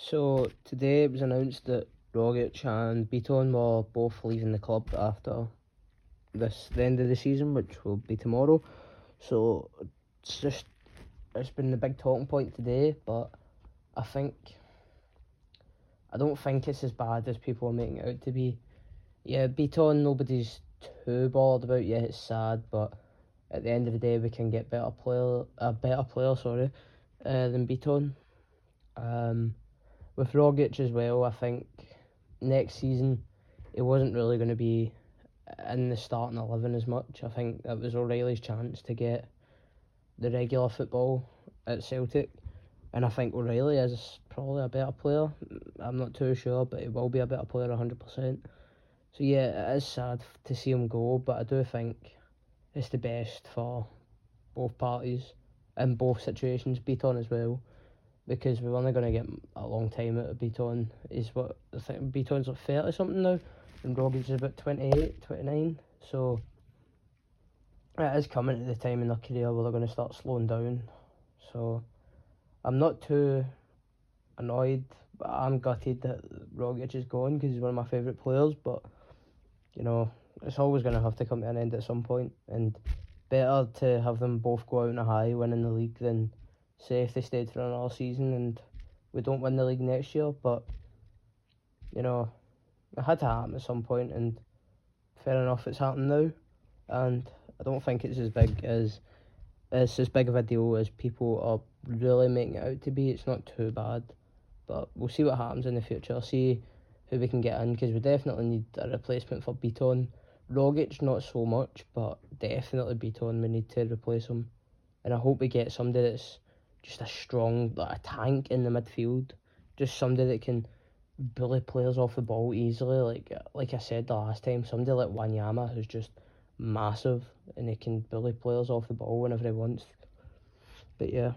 So today it was announced that Rogic and Bitton were both leaving the club after this the end of the season, which will be tomorrow. So it's just it's been the big talking point today, but I think I don't think it's as bad as people are making it out to be. Yeah, Bitton nobody's too bothered about. Yeah, it's sad, but at the end of the day, we can get better player a better player, sorry, uh, than Bitton. Um, with Rogic as well, I think next season it wasn't really going to be in the starting 11 as much. I think it was O'Riley's chance to get the regular football at Celtic. And I think O'Riley is probably a better player. I'm not too sure, but he will be a better player 100%. So yeah, it is sad to see him go, but I do think it's the best for both parties in both situations, Bitton as well because we're only going to get a long time out of Bitton. Is what I think Bitton's like 30 something now, and is about 28, 29. So it is coming at the time in their career where they're going to start slowing down. So I'm not too annoyed, but I'm gutted that Rogic is gone because he's one of my favourite players. But you know, it's always going to have to come to an end at some point, and better to have them both go out on a high, winning the league than say if they stayed for another season and we don't win the league next year. But you know, it had to happen at some point, and fair enough, it's happened now. And I don't think it's as big as it's as big of a deal as people are really making it out to be. It's not too bad, but we'll see what happens in the future. See who we can get in because we definitely need a replacement for Bitton. Rogic not so much, but definitely Bitton. We need to replace him, and I hope we get somebody that's just a strong, like a tank in the midfield. Just somebody that can bully players off the ball easily. Like uh, like I said the last time, somebody like Wanyama who's just massive and he can bully players off the ball whenever he wants. But yeah.